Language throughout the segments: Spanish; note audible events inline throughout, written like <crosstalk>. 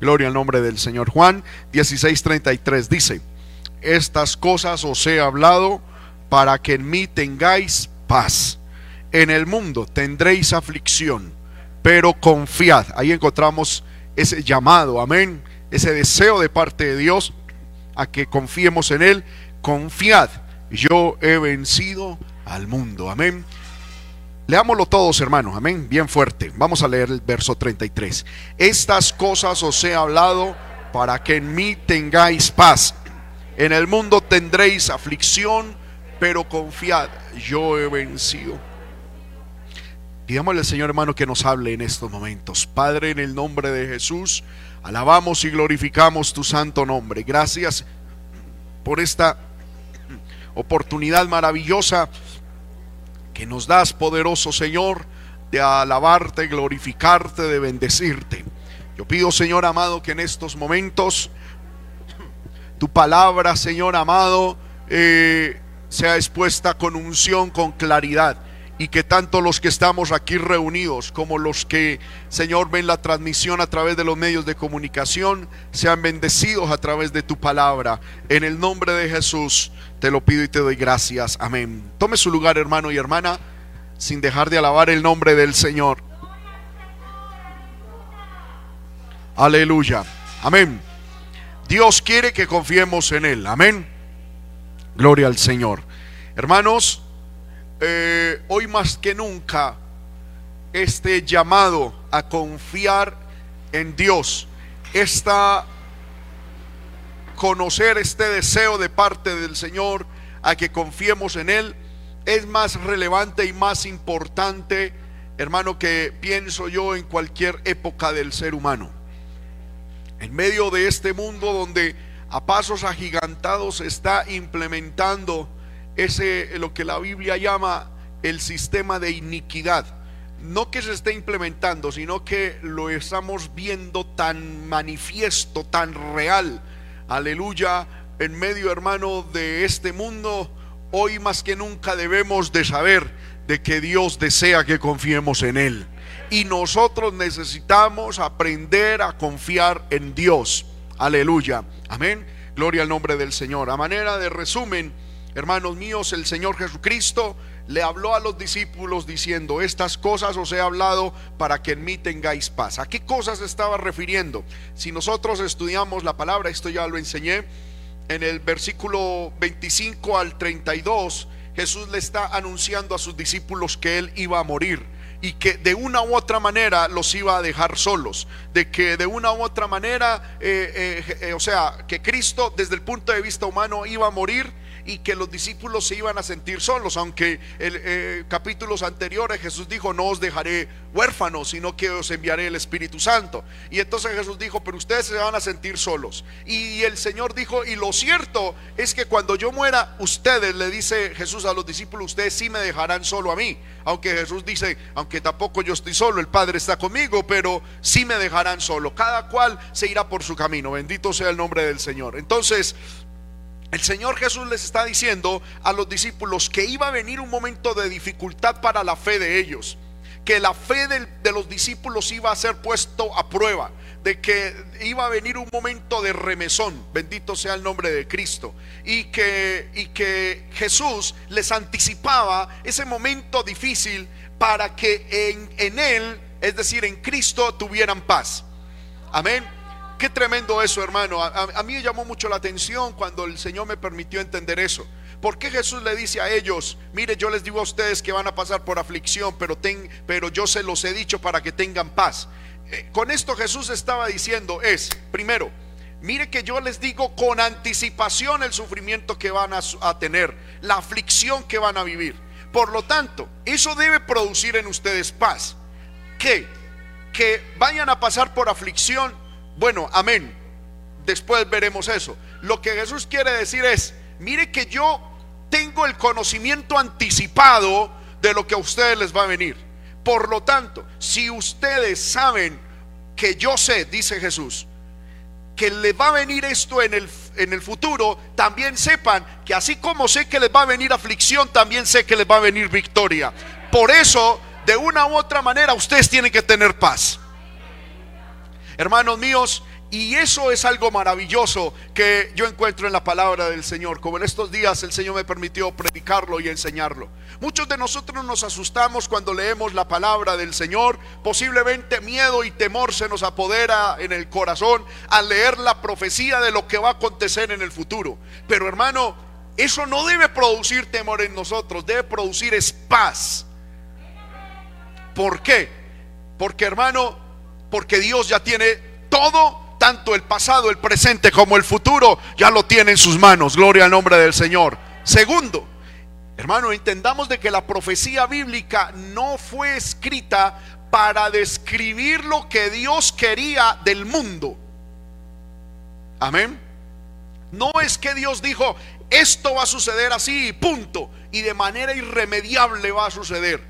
Gloria al nombre del Señor. Juan 16:33 dice, estas cosas os he hablado para que en mí tengáis paz. En el mundo tendréis aflicción, pero confiad. Ahí encontramos ese llamado, amén, ese deseo de parte de Dios a que confiemos en Él. Confiad, yo he vencido al mundo, amén. Leámoslo todos, hermanos, amén, bien fuerte. Vamos a leer el verso 33. Estas cosas os he hablado para que en mí tengáis paz. En el mundo tendréis aflicción, pero confiad, yo he vencido. Pidámosle al Señor hermano que nos hable en estos momentos. Padre, en el nombre de Jesús, alabamos y glorificamos tu santo nombre. Gracias por esta oportunidad maravillosa que nos das, poderoso Señor, de alabarte, glorificarte, de bendecirte. Yo pido, Señor amado, que en estos momentos tu palabra, Señor amado, eh, sea expuesta con unción, con claridad. Y que tanto los que estamos aquí reunidos como los que, Señor, ven la transmisión a través de los medios de comunicación, sean bendecidos a través de tu palabra. En el nombre de Jesús. Te lo pido y te doy gracias. Amén. Tome su lugar, hermano y hermana, sin dejar de alabar el nombre del Señor. Aleluya. Amén. Dios quiere que confiemos en Él. Amén. Gloria al Señor. Hermanos, eh, hoy más que nunca, este llamado a confiar en Dios, esta conocer este deseo de parte del Señor a que confiemos en Él es más relevante y más importante, hermano, que pienso yo en cualquier época del ser humano. En medio de este mundo donde a pasos agigantados se está implementando ese lo que la Biblia llama el sistema de iniquidad. No que se esté implementando, sino que lo estamos viendo tan manifiesto, tan real aleluya, en medio hermano de este mundo, hoy más que nunca debemos de saber de que Dios desea que confiemos en Él. Y nosotros necesitamos aprender a confiar en Dios. Aleluya. Amén. Gloria al nombre del Señor. A manera de resumen, hermanos míos, el Señor Jesucristo le habló a los discípulos diciendo, estas cosas os he hablado para que en mí tengáis paz. ¿A qué cosas estaba refiriendo? Si nosotros estudiamos la palabra, esto ya lo enseñé, en el versículo 25 al 32, Jesús le está anunciando a sus discípulos que él iba a morir y que de una u otra manera los iba a dejar solos, de que de una u otra manera, eh, eh, eh, o sea, que Cristo desde el punto de vista humano iba a morir y que los discípulos se iban a sentir solos, aunque en eh, capítulos anteriores Jesús dijo, no os dejaré huérfanos, sino que os enviaré el Espíritu Santo. Y entonces Jesús dijo, pero ustedes se van a sentir solos. Y el Señor dijo, y lo cierto es que cuando yo muera, ustedes, le dice Jesús a los discípulos, ustedes sí me dejarán solo a mí. Aunque Jesús dice, aunque tampoco yo estoy solo, el Padre está conmigo, pero sí me dejarán solo. Cada cual se irá por su camino. Bendito sea el nombre del Señor. Entonces, el Señor Jesús les está diciendo a los discípulos que iba a venir un momento de dificultad para la fe de ellos, que la fe de, los discípulos iba a ser puesto a prueba, de que iba a venir un momento de remesón, bendito sea el nombre de Cristo, y que, y que Jesús les anticipaba ese momento difícil para que en, en Él, es decir, en Cristo, tuvieran paz. Amén. Qué tremendo eso, hermano. A, mí me llamó mucho la atención cuando el Señor me permitió entender eso. ¿Por qué Jesús le dice a ellos, mire, yo les digo a ustedes que van a pasar por aflicción, pero, ten, pero yo se los he dicho para que tengan paz? Eh, con esto Jesús estaba diciendo es, primero, mire que yo les digo con anticipación el sufrimiento que van a, a tener, la aflicción que van a vivir. Por lo tanto, eso debe producir en ustedes paz. ¿Qué? Que vayan a pasar por aflicción bueno, amén. Después veremos eso. Lo que Jesús quiere decir es, mire que yo tengo el conocimiento anticipado de lo que a ustedes les va a venir. Por lo tanto, si ustedes saben que yo sé, dice Jesús, que les va a venir esto en el, en el futuro, también sepan que así como sé que les va a venir aflicción, también sé que les va a venir victoria. Por eso, de una u otra manera, ustedes tienen que tener paz. Hermanos míos, y eso es algo maravilloso que yo encuentro en la palabra del Señor. Como en estos días el Señor me permitió predicarlo y enseñarlo. Muchos de nosotros nos asustamos cuando leemos la palabra del Señor. Posiblemente miedo y temor se nos apodera en el corazón al leer la profecía de lo que va a acontecer en el futuro. Pero hermano, eso no debe producir temor en nosotros, debe producir es paz. ¿Por qué? Porque hermano, porque Dios ya tiene todo tanto el pasado, el presente como el futuro, ya lo tiene en sus manos. Gloria al nombre del Señor. Segundo, hermano, entendamos de que la profecía bíblica no fue escrita para describir lo que Dios quería del mundo. Amén. No es que Dios dijo, esto va a suceder así, punto, y de manera irremediable va a suceder.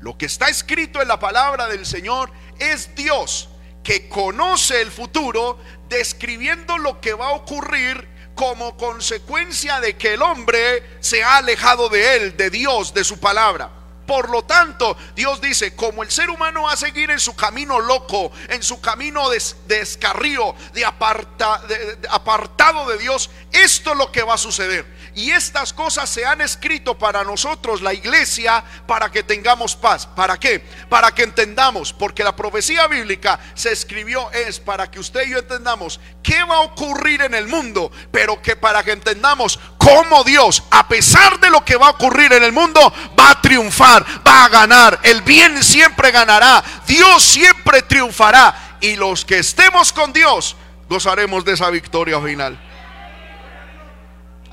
Lo que está escrito en la palabra del Señor es Dios que conoce el futuro, describiendo lo que va a ocurrir como consecuencia de que el hombre se ha alejado de él, de Dios, de su palabra. Por lo tanto, Dios dice, como el ser humano va a seguir en su camino loco, en su camino de descarrío, de, de apartado de Dios, esto es lo que va a suceder. Y estas cosas se han escrito para nosotros, la iglesia, para que tengamos paz. ¿Para qué? Para que entendamos, porque la profecía bíblica se escribió es para que usted y yo entendamos qué va a ocurrir en el mundo, pero que para que entendamos cómo Dios, a pesar de lo que va a ocurrir en el mundo, va a triunfar, va a ganar. El bien siempre ganará, Dios siempre triunfará. Y los que estemos con Dios, gozaremos de esa victoria final.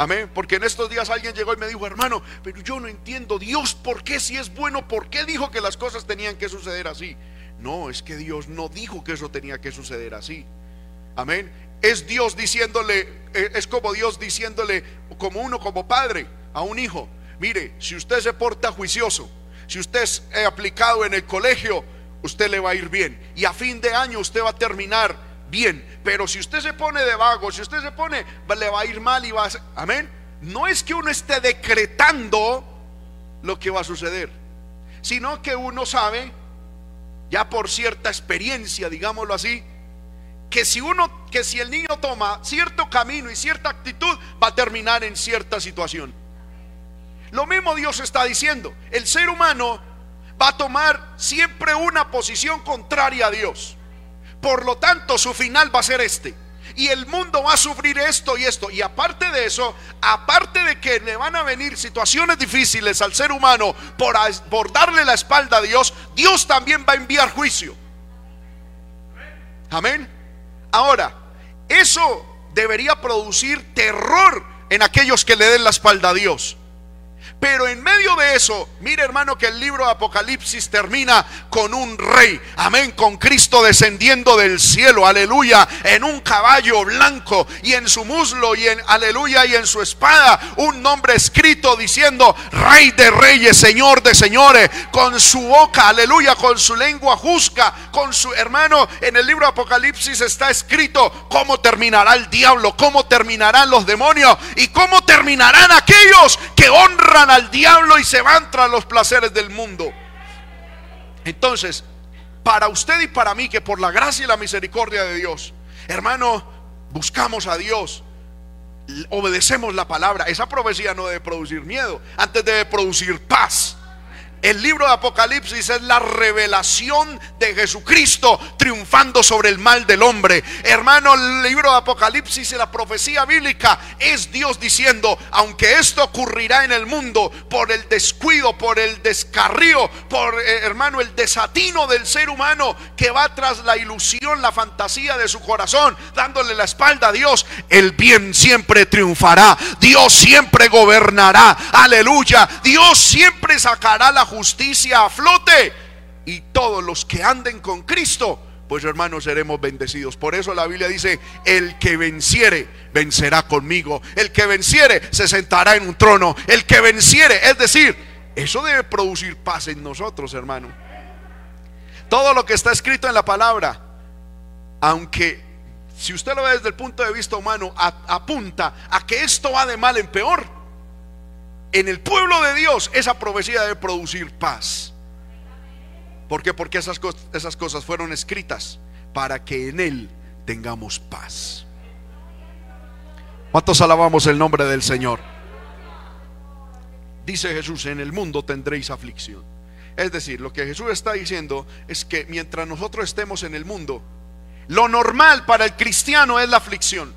Amén. Porque en estos días alguien llegó y me dijo, hermano, pero yo no entiendo Dios por qué si es bueno, por qué dijo que las cosas tenían que suceder así. No, es que Dios no dijo que eso tenía que suceder así. Amén. Es Dios diciéndole, eh, es como Dios diciéndole, como uno, como padre, a un hijo. Mire, si usted se porta juicioso, si usted es aplicado en el colegio, usted le va a ir bien. Y a fin de año usted va a terminar bien. Pero si usted se pone de vago, si usted se pone, le va a ir mal y va a... Amén. No es que uno esté decretando lo que va a suceder, sino que uno sabe, ya por cierta experiencia, digámoslo así, que si uno, que si el niño toma cierto camino y cierta actitud, va a terminar en cierta situación. Lo mismo Dios está diciendo. El ser humano va a tomar siempre una posición contraria a Dios. Por lo tanto, su final va a ser este. Y el mundo va a sufrir esto y esto. Y aparte de eso, aparte de que le van a venir situaciones difíciles al ser humano por, por darle la espalda a Dios, Dios también va a enviar juicio. Amén. Ahora, eso debería producir terror en aquellos que le den la espalda a Dios. Pero en medio de eso, mire hermano que el libro de Apocalipsis termina con un rey, amén, con Cristo descendiendo del cielo, aleluya, en un caballo blanco y en su muslo y en, aleluya, y en su espada un nombre escrito diciendo, rey de reyes, señor de señores, con su boca, aleluya, con su lengua juzga, con su hermano, en el libro de Apocalipsis está escrito cómo terminará el diablo, cómo terminarán los demonios y cómo terminarán aquellos que honran al diablo y se van tras los placeres del mundo. Entonces, para usted y para mí, que por la gracia y la misericordia de Dios, hermano, buscamos a Dios, obedecemos la palabra, esa profecía no debe producir miedo, antes debe producir paz. El libro de Apocalipsis es la revelación de Jesucristo triunfando sobre el mal del hombre. Hermano, el libro de Apocalipsis y la profecía bíblica es Dios diciendo, aunque esto ocurrirá en el mundo por el descuido, por el descarrío, por eh, hermano, el desatino del ser humano que va tras la ilusión, la fantasía de su corazón, dándole la espalda a Dios, el bien siempre triunfará. Dios siempre gobernará. Aleluya. Dios siempre sacará la justicia a flote. Y todos los que anden con Cristo, pues hermanos, seremos bendecidos. Por eso la Biblia dice, el que venciere, vencerá conmigo. El que venciere, se sentará en un trono. El que venciere, es decir, eso debe producir paz en nosotros, hermano. Todo lo que está escrito en la palabra, aunque si usted lo ve desde el punto de vista humano, apunta a que esto va de mal en peor en el pueblo de Dios esa profecía debe producir paz. ¿Por qué? Porque esas, esas cosas fueron escritas para que en Él tengamos paz. ¿Cuántos alabamos el nombre del Señor? Dice Jesús, en el mundo tendréis aflicción. Es decir, lo que Jesús está diciendo es que mientras nosotros estemos en el mundo, lo normal para el cristiano es la aflicción.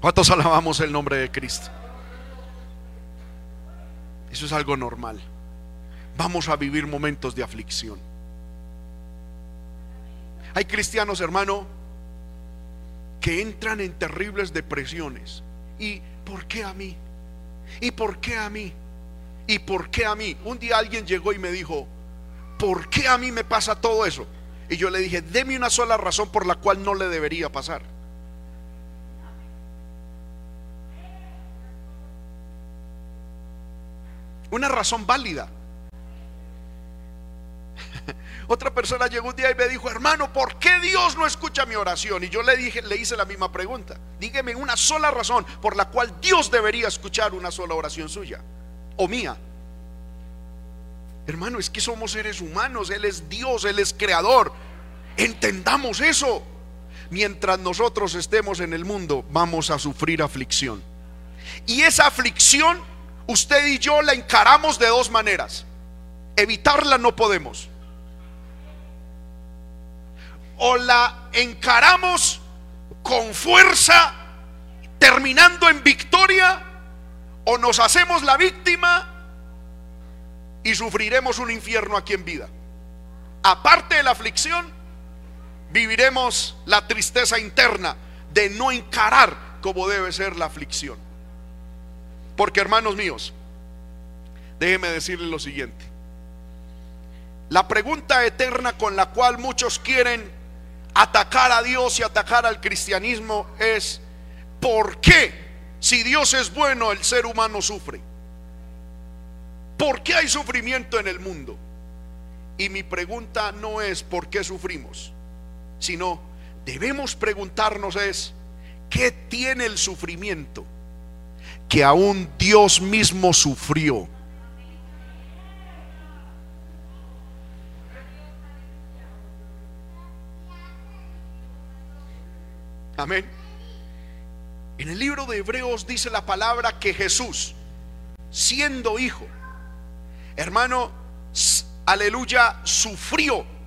¿Cuántos alabamos el nombre de Cristo? Eso es algo normal. Vamos a vivir momentos de aflicción. Hay cristianos, hermano, que entran en terribles depresiones. ¿Y por qué a mí? ¿Y por qué a mí? ¿Y por qué a mí? Un día alguien llegó y me dijo, ¿por qué a mí me pasa todo eso? Y yo le dije, deme una sola razón por la cual no le debería pasar. Una razón válida. <laughs> Otra persona llegó un día y me dijo, hermano, ¿por qué Dios no escucha mi oración? Y yo le dije, le hice la misma pregunta. Dígame una sola razón por la cual Dios debería escuchar una sola oración suya o mía. Hermano, es que somos seres humanos, Él es Dios, Él es creador. Entendamos eso. Mientras nosotros estemos en el mundo, vamos a sufrir aflicción. Y esa aflicción, usted y yo la encaramos de dos maneras. Evitarla no podemos o la encaramos con fuerza, terminando en victoria, o nos hacemos la víctima y sufriremos un infierno aquí en vida. Aparte de la aflicción, viviremos la tristeza interna de no encarar como debe ser la aflicción. Porque hermanos míos, déjenme decirles lo siguiente. La pregunta eterna con la cual muchos quieren atacar a Dios y atacar al cristianismo es, ¿por qué si Dios es bueno el ser humano sufre? ¿Por qué hay sufrimiento en el mundo? Y mi pregunta no es por qué sufrimos, sino debemos preguntarnos es, ¿qué tiene el sufrimiento que aún Dios mismo sufrió? Amén. En el libro de Hebreos dice la palabra que Jesús, siendo hijo, hermano, aleluya, sufrió.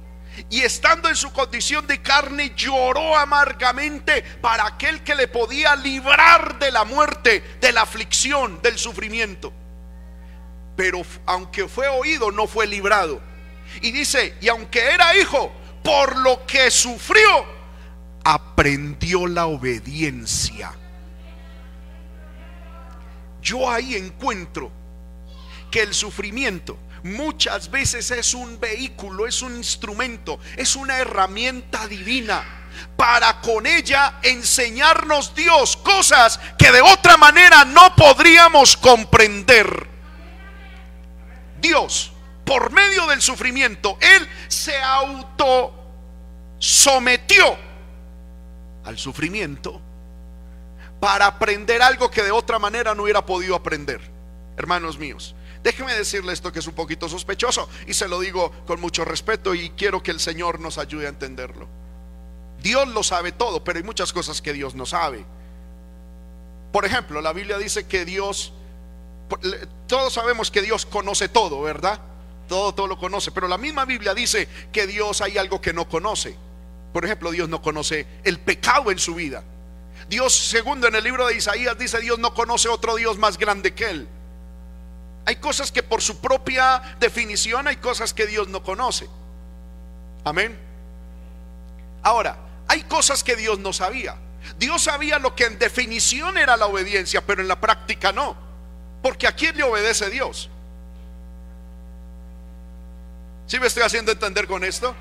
Y estando en su condición de carne, lloró amargamente para aquel que le podía librar de la muerte, de la aflicción, del sufrimiento. Pero aunque fue oído, no fue librado. Y dice, y aunque era hijo, por lo que sufrió, aprendió la obediencia. Yo ahí encuentro que el sufrimiento muchas veces es un vehículo, es un instrumento, es una herramienta divina para con ella enseñarnos Dios cosas que de otra manera no podríamos comprender. Dios, por medio del sufrimiento, Él se auto sometió al sufrimiento para aprender algo que de otra manera no hubiera podido aprender. Hermanos míos, déjeme decirle esto que es un poquito sospechoso y se lo digo con mucho respeto y quiero que el Señor nos ayude a entenderlo. Dios lo sabe todo, pero hay muchas cosas que Dios no sabe. Por ejemplo, la Biblia dice que Dios, todos sabemos que Dios conoce todo, ¿verdad? Todo, todo lo conoce, pero la misma Biblia dice que Dios hay algo que no conoce. Por ejemplo, Dios no conoce el pecado en su vida. Dios, segundo en el libro de Isaías, dice Dios no conoce otro Dios más grande que Él. Hay cosas que por su propia definición hay cosas que Dios no conoce. Amén. Ahora, hay cosas que Dios no sabía. Dios sabía lo que en definición era la obediencia, pero en la práctica no. Porque a quién le obedece Dios. ¿Sí me estoy haciendo entender con esto?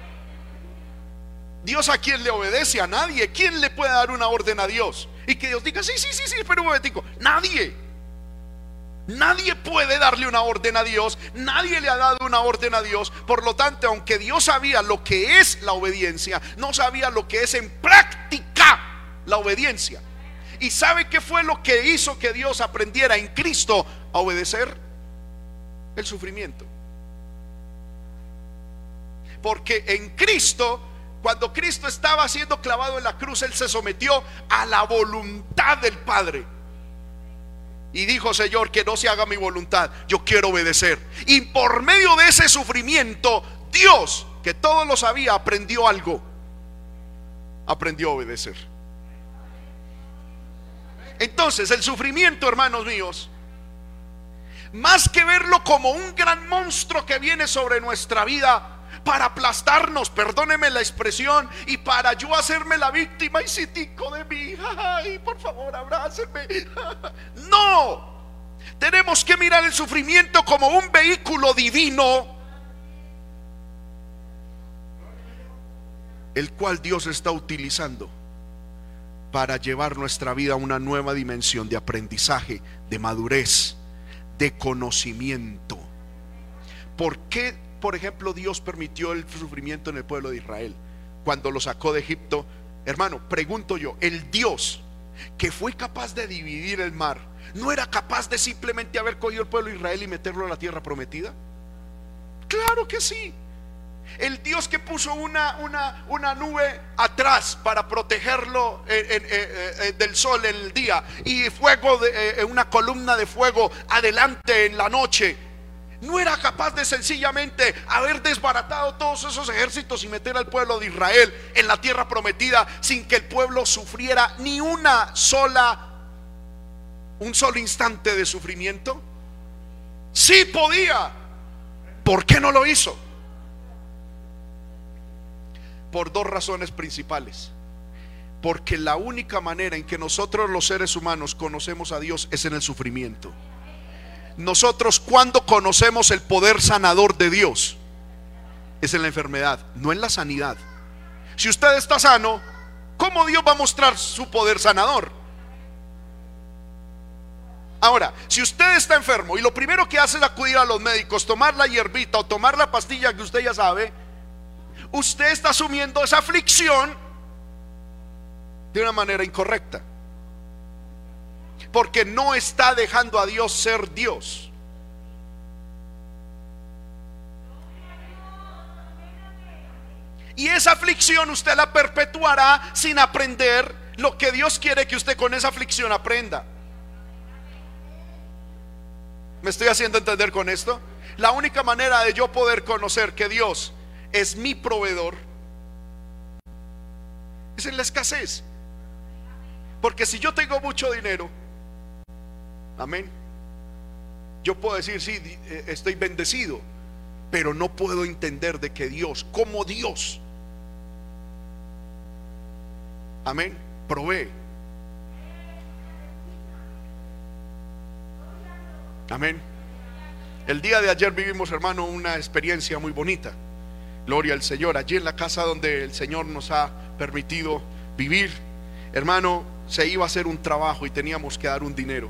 Dios a quien le obedece, a nadie. ¿Quién le puede dar una orden a Dios? Y que Dios diga, sí, sí, sí, sí, pero un momentico. Nadie. Nadie puede darle una orden a Dios. Nadie le ha dado una orden a Dios. Por lo tanto, aunque Dios sabía lo que es la obediencia, no sabía lo que es en práctica la obediencia. ¿Y sabe qué fue lo que hizo que Dios aprendiera en Cristo a obedecer? El sufrimiento. Porque en Cristo, cuando Cristo estaba siendo clavado en la cruz, Él se sometió a la voluntad del Padre. Y dijo, Señor, que no se haga mi voluntad, yo quiero obedecer. Y por medio de ese sufrimiento, Dios, que todo lo sabía, aprendió algo. Aprendió a obedecer. Entonces, el sufrimiento, hermanos míos, más que verlo como un gran monstruo que viene sobre nuestra vida para aplastarnos, perdóneme la expresión, y para yo hacerme la víctima y citico de mí, <laughs> ay, por favor, abrácenme. <laughs> No, tenemos que mirar el sufrimiento como un vehículo divino, el cual Dios está utilizando para llevar nuestra vida a una nueva dimensión de aprendizaje, de madurez de conocimiento. ¿Por qué, por ejemplo, Dios permitió el sufrimiento en el pueblo de Israel cuando lo sacó de Egipto? Hermano, pregunto yo, el Dios que fue capaz de dividir el mar, ¿no era capaz de simplemente haber cogido el pueblo de Israel y meterlo a la tierra prometida? Claro que sí. El Dios que puso una, una, una nube atrás para protegerlo del sol en el día y fuego de una columna de fuego adelante en la noche. No era capaz de sencillamente haber desbaratado todos esos ejércitos y meter al pueblo de Israel en la tierra prometida sin que el pueblo sufriera ni una sola, un solo instante de sufrimiento. Sí podía. ¿Por qué no lo hizo? por dos razones principales. Porque la única manera en que nosotros los seres humanos conocemos a Dios es en el sufrimiento. Nosotros cuando conocemos el poder sanador de Dios es en la enfermedad, no en la sanidad. Si usted está sano, ¿cómo Dios va a mostrar su poder sanador? Ahora, si usted está enfermo y lo primero que hace es acudir a los médicos, tomar la hierbita o tomar la pastilla que usted ya sabe, usted está asumiendo esa aflicción de una manera incorrecta. Porque no está dejando a Dios ser Dios. Y esa aflicción usted la perpetuará sin aprender lo que Dios quiere que usted con esa aflicción aprenda. ¿Me estoy haciendo entender con esto? La única manera de yo poder conocer que Dios es mi proveedor, es en la escasez. Porque si yo tengo mucho dinero, amén, yo puedo decir, sí, eh, estoy bendecido, pero no puedo entender de que Dios, como Dios, amén, provee. Amén. El día de ayer vivimos, hermano, una experiencia muy bonita. Gloria al Señor. Allí en la casa donde el Señor nos ha permitido vivir, hermano, se iba a hacer un trabajo y teníamos que dar un dinero.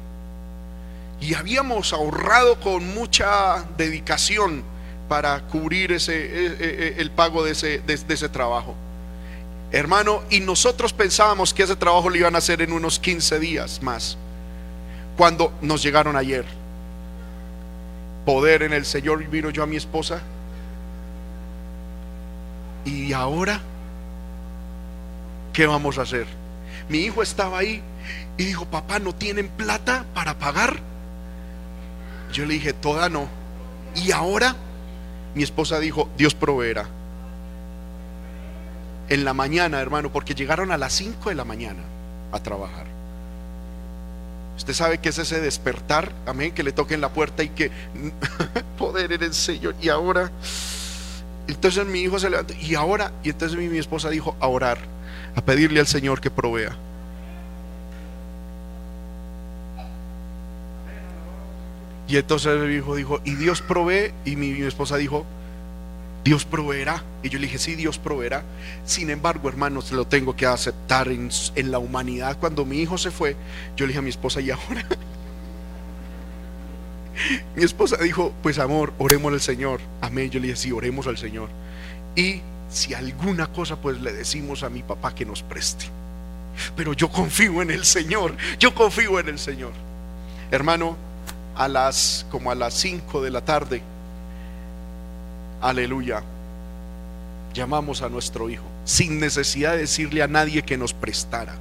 Y habíamos ahorrado con mucha dedicación para cubrir ese, e, e, e, el pago de ese, de, ese trabajo. Hermano, y nosotros pensábamos que ese trabajo lo iban a hacer en unos 15 días más. Cuando nos llegaron ayer. Poder en el Señor, vino yo a mi esposa ¿y ahora qué vamos a hacer? Mi hijo estaba ahí y dijo, papá, ¿no tienen plata para pagar? Yo le dije, toda no. ¿Y ahora? Mi esposa dijo, Dios proveerá. En la mañana, hermano, porque llegaron a las 5 de la mañana a trabajar. Usted sabe que es ese despertar, amén, que le toquen la puerta y que <laughs> poder en el Señor. Y ahora entonces mi hijo se levantó y ahora, y entonces mi, mi esposa dijo a orar, a pedirle al Señor que provea. Y entonces mi hijo dijo, y Dios provee, y mi, esposa dijo, Dios proveerá. Y yo le dije, sí, Dios proveerá. Sin embargo, hermanos, lo tengo que aceptar en, en, la humanidad. Cuando mi hijo se fue, yo le dije a mi esposa, ¿y ahora? <laughs> Mi esposa dijo, pues amor, oremos al Señor. Amén. Yo le dije, sí, oremos al Señor. Y si alguna cosa, pues le decimos a mi papá que nos preste. Pero yo confío en el Señor. Yo confío en el Señor. Hermano, a las como a las 5 de la tarde. Aleluya. llamamos a nuestro hijo, sin necesidad de decirle a nadie que nos prestara,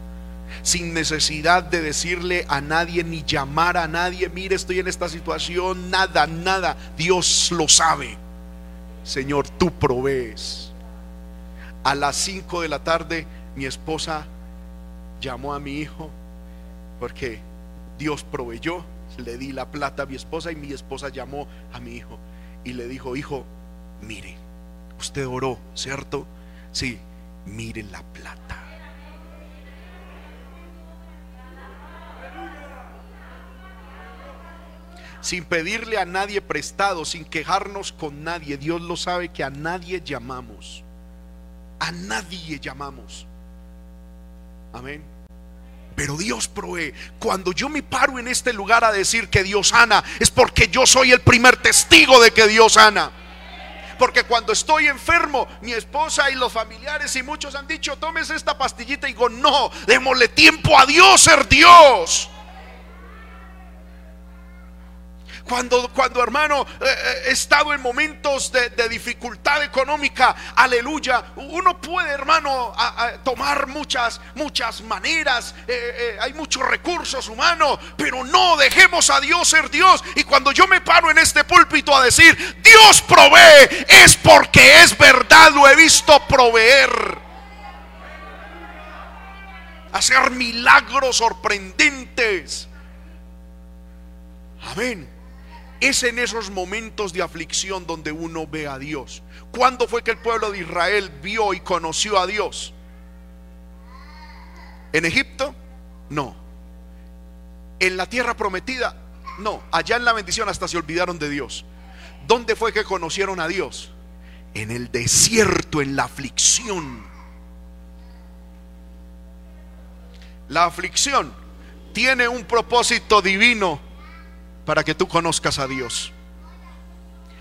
sin necesidad de decirle a nadie ni llamar a nadie, mire, estoy en esta situación, nada, nada, Dios lo sabe. Señor, tú provees. A las 5 de la tarde mi esposa llamó a mi hijo porque Dios proveyó, le di la plata a mi esposa y mi esposa llamó a mi hijo y le dijo, hijo, mire, usted oró, ¿cierto? Sí, mire la plata. Sin pedirle a nadie prestado, sin quejarnos con nadie. Dios lo sabe que a nadie llamamos. A nadie llamamos. Amén. Pero Dios provee. Cuando yo me paro en este lugar a decir que Dios sana, es porque yo soy el primer testigo de que Dios sana. Porque cuando estoy enfermo, mi esposa y los familiares y muchos han dicho, tomes esta pastillita y digo, no, démosle tiempo a Dios ser Dios. Cuando, cuando hermano, eh, eh, he estado en momentos de, dificultad económica, aleluya, uno puede, hermano, tomar muchas, muchas maneras, eh, hay muchos recursos humanos, pero no dejemos a Dios ser Dios. Y cuando yo me paro en este púlpito a decir, Dios provee, es porque es verdad, lo he visto proveer. Hacer milagros sorprendentes. Amén. Es en esos momentos de aflicción donde uno ve a Dios. ¿Cuándo fue que el pueblo de Israel vio y conoció a Dios? ¿En Egipto? No. ¿En la tierra prometida? No. Allá en la bendición hasta se olvidaron de Dios. ¿Dónde fue que conocieron a Dios? En el desierto, en la aflicción. La aflicción tiene un propósito divino para que tú conozcas a Dios.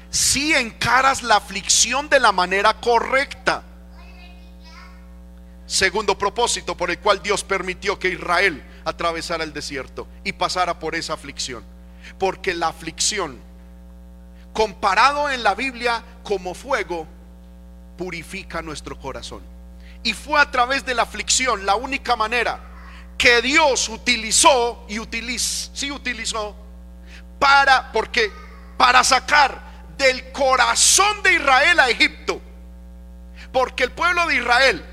Si encaras la aflicción de la manera correcta. Segundo propósito por el cual Dios permitió que Israel atravesara el desierto y pasara por esa aflicción. Porque la aflicción, comparado en la Biblia como fuego, purifica nuestro corazón. Y fue a través de la aflicción la única manera que Dios utilizó y utiliza, sí utilizó para, porque para sacar del corazón de Israel a Egipto. Porque el pueblo de Israel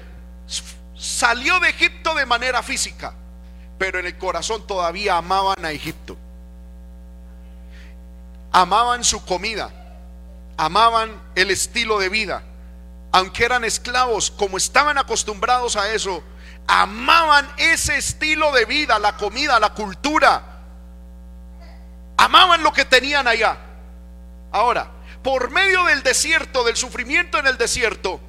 salió de Egipto de manera física, pero en el corazón todavía amaban a Egipto. Amaban su comida, amaban el estilo de vida. Aunque eran esclavos, como estaban acostumbrados a eso, amaban ese estilo de vida, la comida, la cultura Amaban lo que tenían allá. Ahora, por medio del desierto, del sufrimiento en el desierto,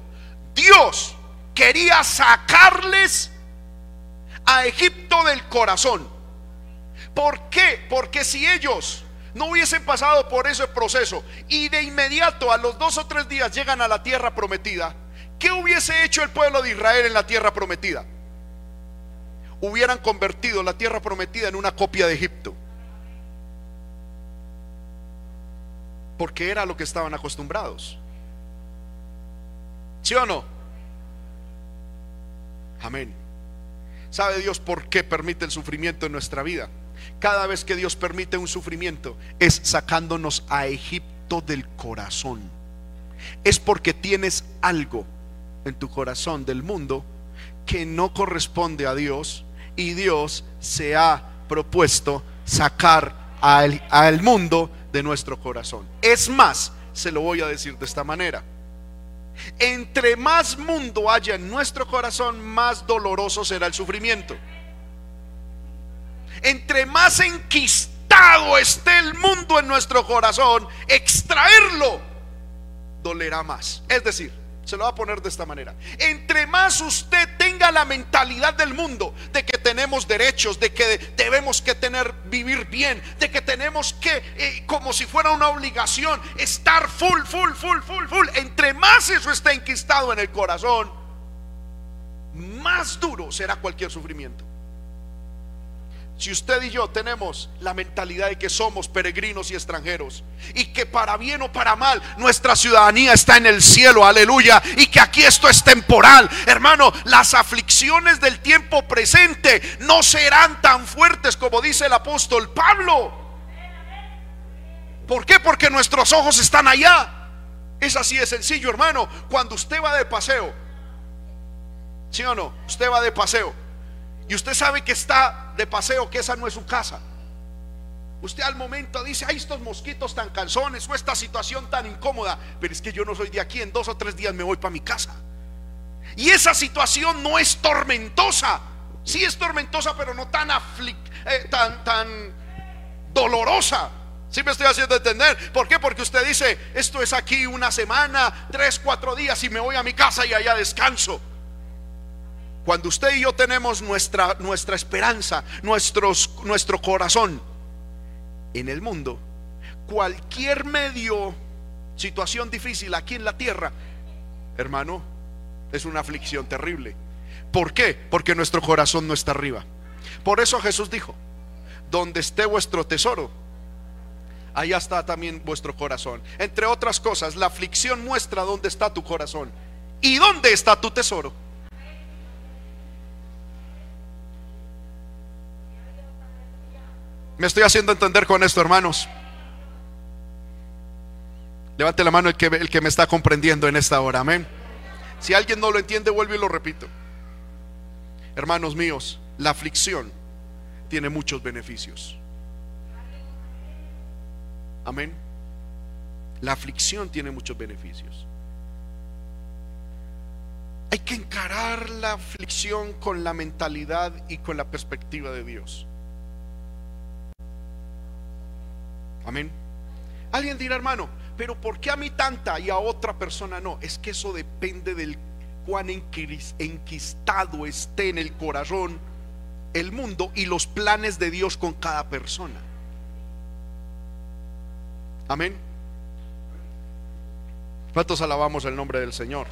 Dios quería sacarles a Egipto del corazón. ¿Por qué? Porque si ellos no hubiesen pasado por ese proceso y de inmediato a los dos o tres días llegan a la tierra prometida, ¿qué hubiese hecho el pueblo de Israel en la tierra prometida? Hubieran convertido la tierra prometida en una copia de Egipto. Porque era lo que estaban acostumbrados. ¿Sí o no? Amén. ¿Sabe Dios por qué permite el sufrimiento en nuestra vida? Cada vez que Dios permite un sufrimiento es sacándonos a Egipto del corazón. Es porque tienes algo en tu corazón del mundo que no corresponde a Dios y Dios se ha propuesto sacar al, al mundo de nuestro corazón. Es más, se lo voy a decir de esta manera. Entre más mundo haya en nuestro corazón, más doloroso será el sufrimiento. Entre más enquistado esté el mundo en nuestro corazón, extraerlo dolerá más. Es decir, se lo va a poner de esta manera. Entre más usted tenga la mentalidad del mundo de que tenemos derechos, de que debemos que tener vivir bien, de que tenemos que eh, como si fuera una obligación estar full, full, full, full, full. Entre más eso esté enquistado en el corazón, más duro será cualquier sufrimiento. Si usted y yo tenemos la mentalidad de que somos peregrinos y extranjeros y que para bien o para mal nuestra ciudadanía está en el cielo, aleluya, y que aquí esto es temporal, hermano, las aflicciones del tiempo presente no serán tan fuertes como dice el apóstol Pablo. ¿Por qué? Porque nuestros ojos están allá. Es así de sencillo, hermano. Cuando usted va de paseo, ¿sí o no? Usted va de paseo y usted sabe que está de paseo, que esa no es su casa. Usted al momento dice, ay, estos mosquitos tan canzones o esta situación tan incómoda, pero es que yo no soy de aquí, en dos o tres días me voy para mi casa. Y esa situación no es tormentosa, sí es tormentosa, pero no tan, eh, tan, tan dolorosa. Si me estoy haciendo entender. ¿Por qué? Porque usted dice, esto es aquí una semana, tres, cuatro días y me voy a mi casa y allá descanso. Cuando usted y yo tenemos nuestra, nuestra esperanza, nuestro corazón en el mundo, cualquier medio, situación difícil aquí en la tierra, hermano, es una aflicción terrible. ¿Por qué? Porque nuestro corazón no está arriba. Por eso Jesús dijo, donde esté vuestro tesoro, allá está también vuestro corazón. Entre otras cosas, la aflicción muestra dónde está tu corazón y dónde está tu tesoro. Me estoy haciendo entender con esto, hermanos. Levante la mano el que, el que me está comprendiendo en esta hora, amén. Si alguien no lo entiende, vuelvo y lo repito. Hermanos míos, la aflicción tiene muchos beneficios. Amén. La aflicción tiene muchos beneficios. Hay que encarar la aflicción con la mentalidad y con la perspectiva de Dios. Amén. Alguien dirá, hermano, pero ¿por qué a mí tanta y a otra persona no? Es que eso depende del cuán enquistado esté en el corazón el mundo y los planes de Dios con cada persona. Amén. ¿Cuántos alabamos el nombre del Señor?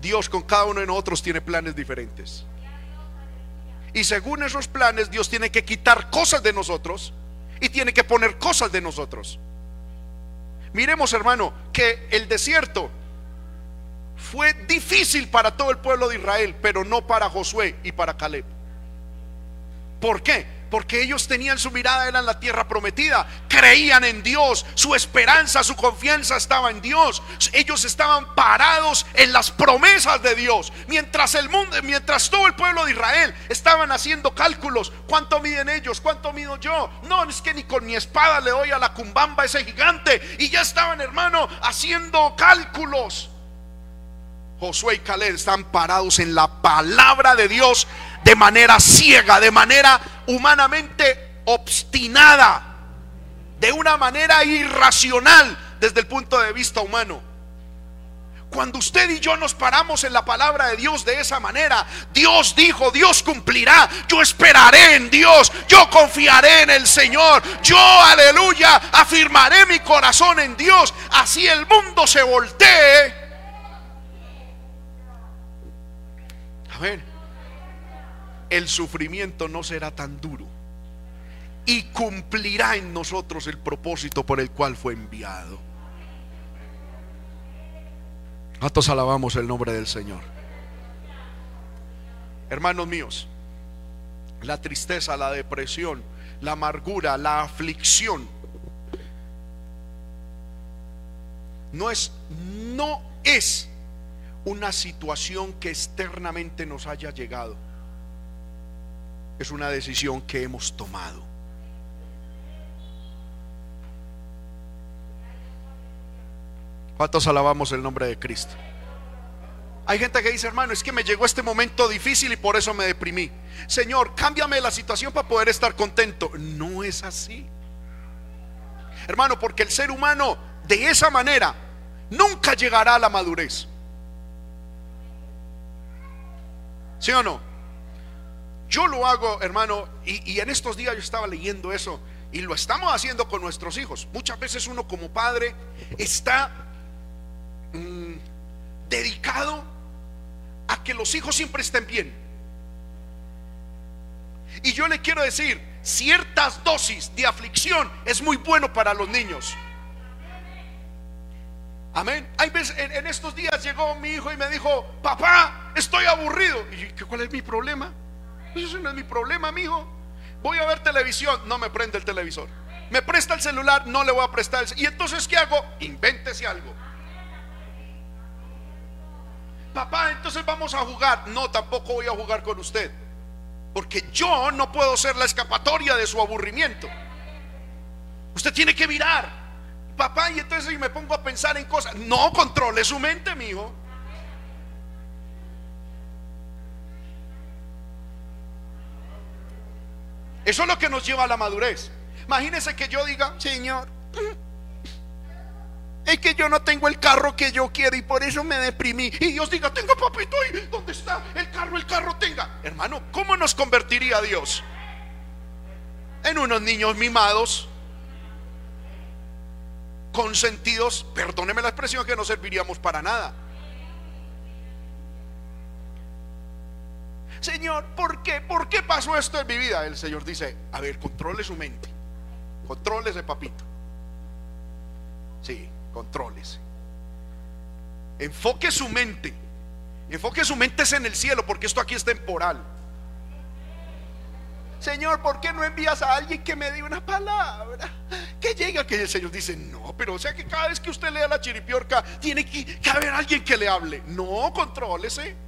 Dios con cada uno de nosotros tiene planes diferentes. Y según esos planes, Dios tiene que quitar cosas de nosotros y tiene que poner cosas de nosotros. Miremos, hermano, que el desierto fue difícil para todo el pueblo de Israel, pero no para Josué y para Caleb. ¿Por qué? Porque ellos tenían su mirada en la tierra prometida, creían en Dios, su esperanza, su confianza estaba en Dios. Ellos estaban parados en las promesas de Dios. Mientras el mundo, mientras todo el pueblo de Israel estaban haciendo cálculos, ¿cuánto miden ellos? ¿Cuánto mido yo? No, es que ni con mi espada le doy a la cumbamba a ese gigante. Y ya estaban, hermano, haciendo cálculos. Josué y Caleb están parados en la palabra de Dios de manera ciega, de manera humanamente obstinada, de una manera irracional desde el punto de vista humano. Cuando usted y yo nos paramos en la palabra de Dios de esa manera, Dios dijo, Dios cumplirá, yo esperaré en Dios, yo confiaré en el Señor, yo, aleluya, afirmaré mi corazón en Dios, así el mundo se voltee. A ver el sufrimiento no será tan duro y cumplirá en nosotros el propósito por el cual fue enviado. todos alabamos el nombre del Señor. Hermanos míos, la tristeza, la depresión, la amargura, la aflicción no es no es una situación que externamente nos haya llegado es una decisión que hemos tomado. ¿Cuántos alabamos el nombre de Cristo? Hay gente que dice, hermano, es que me llegó este momento difícil y por eso me deprimí. Señor, cámbiame la situación para poder estar contento. No es así. Hermano, porque el ser humano de esa manera nunca llegará a la madurez. ¿Sí o no? Yo lo hago, hermano, y, en estos días yo estaba leyendo eso, y lo estamos haciendo con nuestros hijos. Muchas veces uno como padre está mm, dedicado a que los hijos siempre estén bien. Y yo le quiero decir, ciertas dosis de aflicción es muy bueno para los niños. Amén. Hay veces, en, estos días llegó mi hijo y me dijo, papá, estoy aburrido. Y yo, ¿cuál es mi problema? Pues eso no es mi problema, mi hijo. Voy a ver televisión, no me prende el televisor. Me presta el celular, no le voy a prestar el Y entonces, ¿qué hago? Invéntese algo. Papá, entonces vamos a jugar. No, tampoco voy a jugar con usted. Porque yo no puedo ser la escapatoria de su aburrimiento. Usted tiene que mirar papá, y entonces me pongo a pensar en cosas. No controle su mente, mi Eso es lo que nos lleva a la madurez. Imagínese que yo diga, Señor, es que yo no tengo el carro que yo quiero y por eso me deprimí. Y Dios diga, tenga papito ahí, ¿dónde está el carro? El carro tenga. Hermano, ¿cómo nos convertiría Dios? En unos niños mimados consentidos, perdóneme la expresión, que no serviríamos para nada. Señor, ¿por qué? ¿Por qué pasó esto en mi vida? El Señor dice, a ver, controle su mente. Contrólese, papito. Sí, contrólese. Enfoque su mente. Enfoque su mente en el cielo, porque esto aquí es temporal. Señor, ¿por qué no envías a alguien que me dé una palabra? Que llega que el Señor dice, no, pero o sea que cada vez que usted lea la chiripiorca, tiene que, haber alguien que le hable. No, contrólese.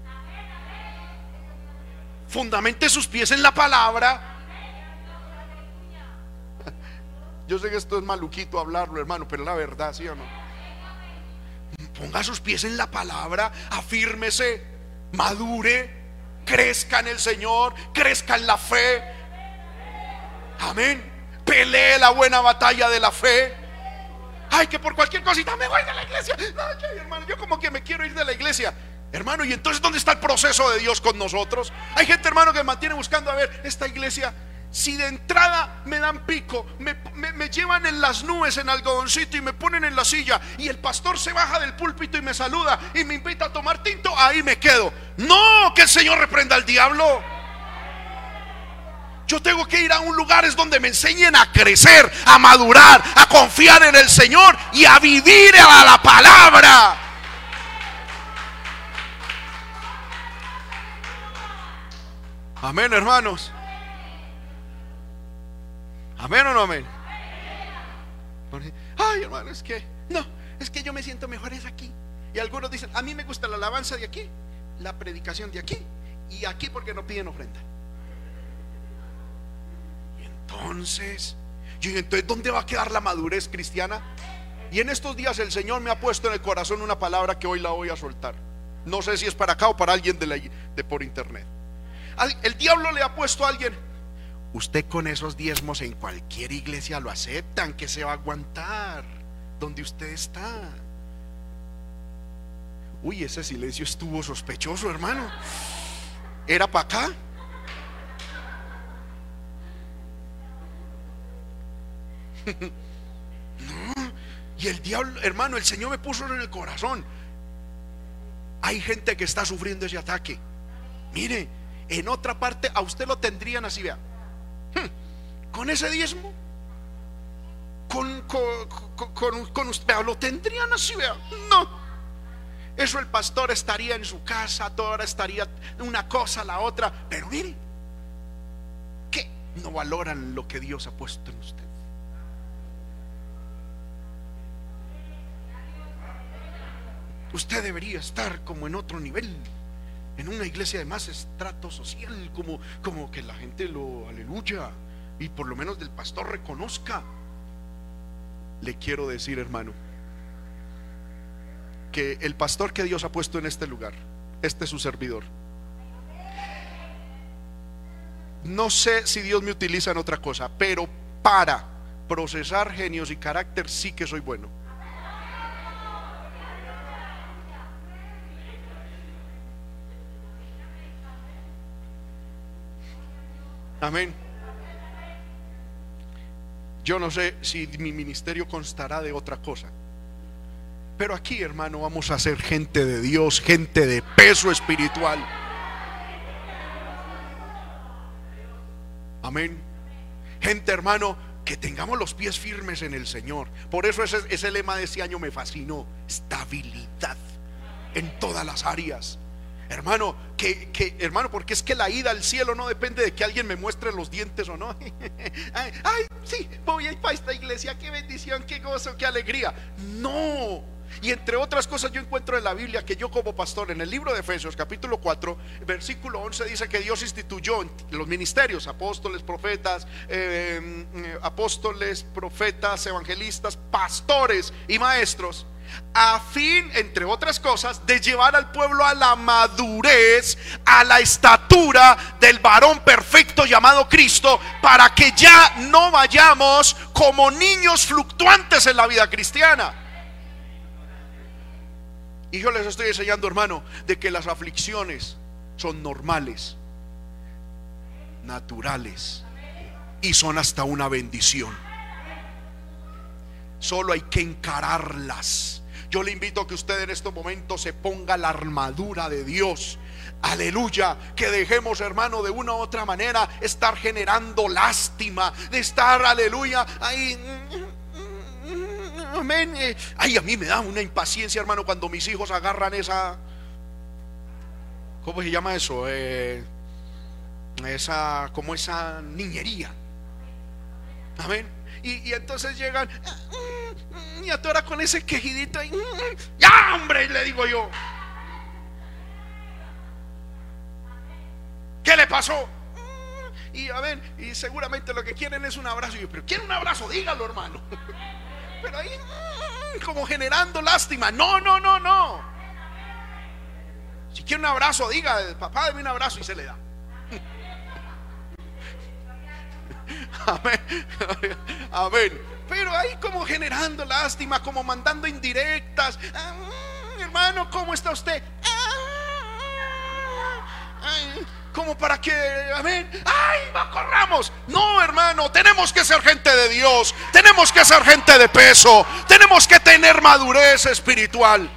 Fundamente sus pies en la palabra. <laughs> Yo sé que esto es maluquito hablarlo, hermano, pero la verdad, ¿sí o no? Ponga sus pies en la palabra, afírmese, madure, crezca en el Señor, crezca en la fe, Amén. Pelee la buena batalla de la fe. Ay, que por cualquier cosita me voy de la iglesia. hermano, yo como que me quiero ir de la iglesia. Hermano, ¿y entonces dónde está el proceso de Dios con nosotros? Hay gente, hermano, que mantiene buscando a ver esta iglesia. Si de entrada me dan pico, me, me, llevan en las nubes, en algodoncito y me ponen en la silla y el pastor se baja del púlpito y me saluda y me invita a tomar tinto, ahí me quedo. No, que el Señor reprenda al diablo. Yo tengo que ir a un lugar donde me enseñen a crecer, a madurar, a confiar en el Señor y a vivir a la palabra. Amén, hermanos. Amén o no amén. Ay, hermano, es que no, es que yo me siento mejor es aquí. Y algunos dicen, a mí me gusta la alabanza de aquí, la predicación de aquí y aquí porque no piden ofrenda. Entonces, yo entonces, ¿dónde va a quedar la madurez cristiana? Y en estos días el Señor me ha puesto en el corazón una palabra que hoy la voy a soltar. No sé si es para acá o para alguien de, de por internet. El diablo le ha puesto a alguien. Usted con esos diezmos en cualquier iglesia lo aceptan, que se va a aguantar donde usted está. Uy, ese silencio estuvo sospechoso, hermano. ¿Era para acá? <laughs> No. Y el diablo, hermano, el Señor me puso en el corazón. Hay gente que está sufriendo ese ataque. Mire, en otra parte a usted lo tendrían así, vea. Hmm, con ese diezmo, con, usted, lo tendrían así, vea. No. Eso el pastor estaría en su casa, toda estaría una cosa, la otra. Pero mire, que no valoran lo que Dios ha puesto en usted. Usted debería estar como en otro nivel, en una iglesia de más estrato social, como, como que la gente lo aleluya y por lo menos del pastor reconozca. Le quiero decir, hermano, que el pastor que Dios ha puesto en este lugar, este es su servidor. No sé si Dios me utiliza en otra cosa, pero para procesar genios y carácter sí que soy bueno. Amén. Yo no sé si mi ministerio constará de otra cosa. Pero aquí, hermano, vamos a ser gente de Dios, gente de peso espiritual. Amén. Gente, hermano, que tengamos los pies firmes en el Señor. Por eso ese, ese lema de este año me fascinó. Estabilidad en todas las áreas. Hermano, que, que, hermano, porque es que la ida al cielo no depende de que alguien me muestre los dientes o no. <laughs> ay, ay, sí, voy a ir para esta iglesia, qué bendición, qué gozo, qué alegría. No, y entre otras cosas yo encuentro en la Biblia que yo como pastor, en el libro de Efesios capítulo 4, versículo 11 dice que Dios instituyó los ministerios, apóstoles, profetas, eh, eh, apóstoles, profetas, evangelistas, pastores y maestros a fin, entre otras cosas, de llevar al pueblo a la madurez, a la estatura del varón perfecto llamado Cristo, para que ya no vayamos como niños fluctuantes en la vida cristiana. Y yo les estoy enseñando, hermano, de que las aflicciones son normales, naturales y son hasta una bendición. Solo hay que encararlas. Yo le invito a que usted en estos momentos se ponga la armadura de Dios. Aleluya, que dejemos hermano de una u otra manera estar generando lástima, de estar, aleluya, ahí amén. Eh, ay, a mí me da una impaciencia, hermano, cuando mis hijos agarran esa. ¿Cómo se llama eso? Eh, esa, como esa niñería. Amén. Y, entonces llegan y atora con ese quejidito y, ya, hombre, le digo yo. ¿Qué le pasó? Y a ver, y seguramente lo que quieren es un abrazo. Y yo, pero quiere un abrazo, dígalo, hermano. Pero ahí como generando lástima. No, no, no, no. Si quiere un abrazo, diga, papá, dame un abrazo y se le da. <laughs> Amén. Amén. Pero ahí como generando lástima, como mandando indirectas. Hermano, ¿cómo está usted? Como para que, amén, ay, corramos. No, hermano, tenemos que ser gente de Dios, tenemos que ser gente de peso, tenemos que tener madurez espiritual.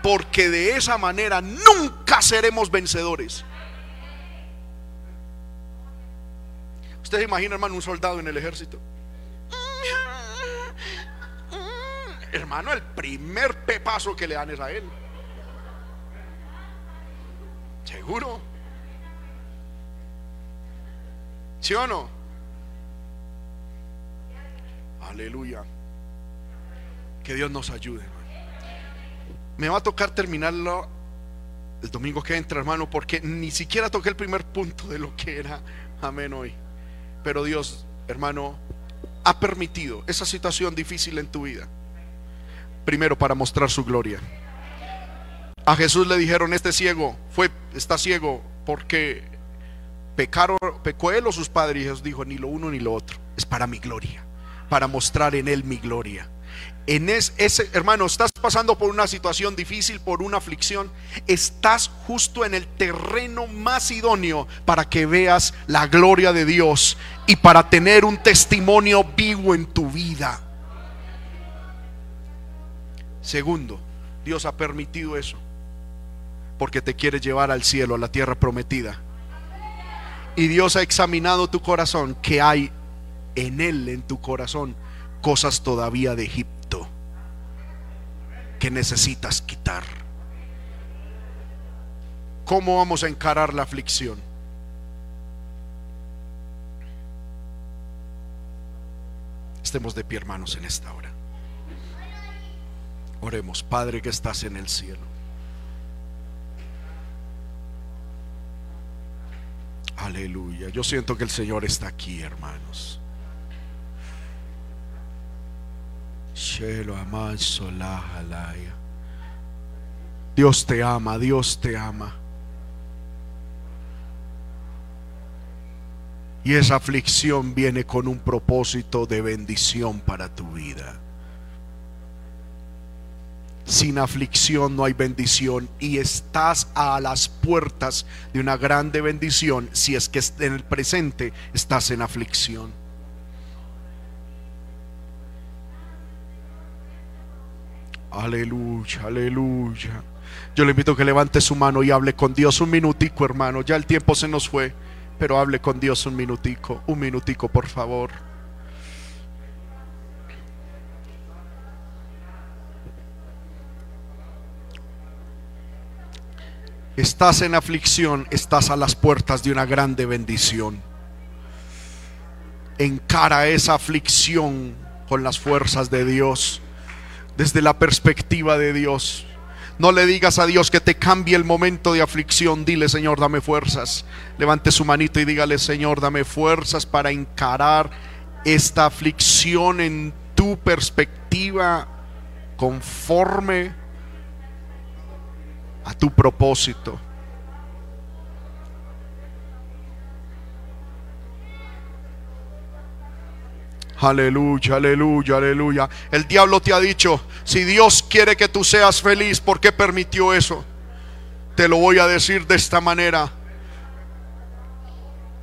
Porque de esa manera nunca seremos vencedores. Usted se imagina, hermano, un soldado en el ejército. Hermano, el primer pepazo que le dan es a él. Seguro. ¿Sí o no? Aleluya. Que Dios nos ayude. Me va a tocar terminarlo el domingo que entra, hermano, porque ni siquiera toqué el primer punto de lo que era. Amén hoy. Pero Dios, hermano, ha permitido esa situación difícil en tu vida. Primero para mostrar su gloria. A Jesús le dijeron, este ciego fue está ciego porque pecaron, pecó él o sus padres. Y Jesús dijo, ni lo uno ni lo otro. Es para mi gloria, para mostrar en él mi gloria. En ese, hermano, estás pasando por una situación difícil, por una aflicción, estás justo en el terreno más idóneo para que veas la gloria de Dios y para tener un testimonio vivo en tu vida. Segundo, Dios ha permitido eso porque te quiere llevar al cielo, a la tierra prometida y Dios ha examinado tu corazón, que hay en Él, en tu corazón, cosas todavía de Egipto que necesitas quitar. ¿Cómo vamos a encarar la aflicción? Estemos de pie, hermanos, en esta hora. Oremos, Padre que estás en el cielo. Aleluya. Yo siento que el Señor está aquí, hermanos. Dios te ama, Dios te ama. Y esa aflicción viene con un propósito de bendición para tu vida. Sin aflicción no hay bendición y estás a las puertas de una grande bendición si es que en el presente estás en aflicción. Aleluya, aleluya. Yo le invito a que levante su mano y hable con Dios un minutico, hermano. Ya el tiempo se nos fue. pero hable con Dios un minutico, un minutico por favor. Estás en aflicción, estás a las puertas de una grande bendición. Encara esa aflicción con las fuerzas de Dios, desde la perspectiva de Dios. No le digas a Dios que te cambie el momento de aflicción. Dile, Señor, dame fuerzas. Levante su manito y dígale, Señor, dame fuerzas para encarar esta aflicción en tu perspectiva conforme a tu propósito. Aleluya, aleluya, aleluya. El diablo te ha dicho, si Dios quiere que tú seas feliz, ¿por qué permitió eso? Te lo voy a decir de esta manera.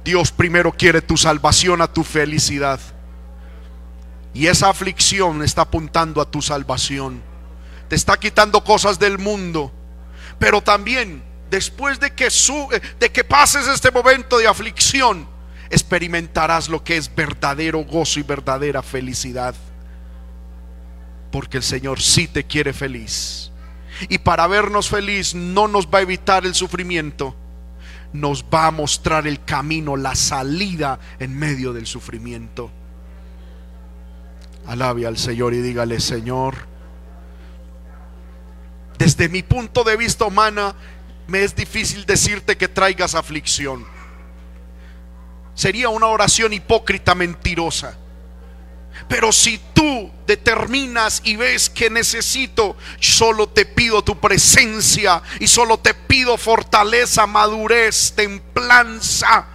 Dios primero quiere tu salvación a tu felicidad. Y esa aflicción está apuntando a tu salvación. Te está quitando cosas del mundo. Pero también, después de que, de que pases este momento de aflicción, experimentarás lo que es verdadero gozo y verdadera felicidad. Porque el Señor sí te quiere feliz. Y para vernos feliz no nos va a evitar el sufrimiento. Nos va a mostrar el camino, la salida en medio del sufrimiento. Alabe al Señor y dígale, Señor, desde mi punto de vista humana, me es difícil decirte que traigas aflicción sería una oración hipócrita, mentirosa. Pero si tú determinas y ves que necesito, solo te pido tu presencia y solo te pido fortaleza, madurez, templanza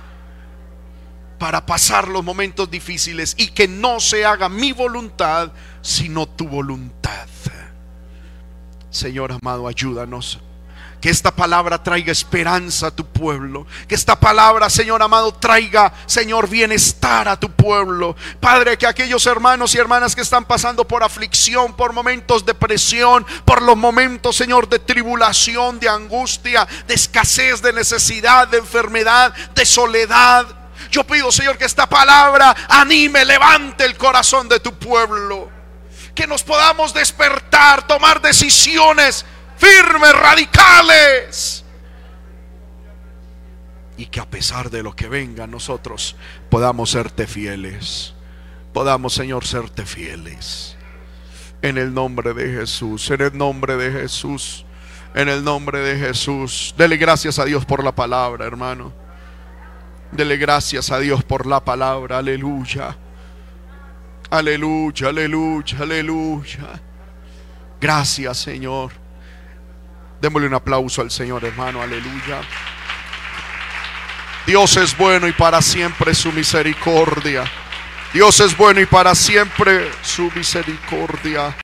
para pasar los momentos difíciles y que no se haga mi voluntad, sino tu voluntad. Señor amado, ayúdanos que esta palabra traiga esperanza a tu pueblo. Que esta palabra, Señor amado, traiga, Señor, bienestar a tu pueblo. Padre, que aquellos hermanos y hermanas que están pasando por aflicción, por momentos de presión, por los momentos, Señor, de tribulación, de angustia, de escasez, de necesidad, de enfermedad, de soledad. Yo pido, Señor, que esta palabra anime, levante el corazón de tu pueblo. Que nos podamos despertar, tomar decisiones firmes, radicales. Y que a pesar de lo que venga, nosotros podamos serte fieles. Podamos, Señor, serte fieles. En el nombre de Jesús, en el nombre de Jesús, en el nombre de Jesús. Dele gracias a Dios por la palabra, hermano. Dele gracias a Dios por la palabra. Aleluya. Aleluya, aleluya, aleluya. Gracias, Señor. Démosle un aplauso al Señor, hermano. Aleluya. Dios es bueno y para siempre su misericordia. Dios es bueno y para siempre su misericordia.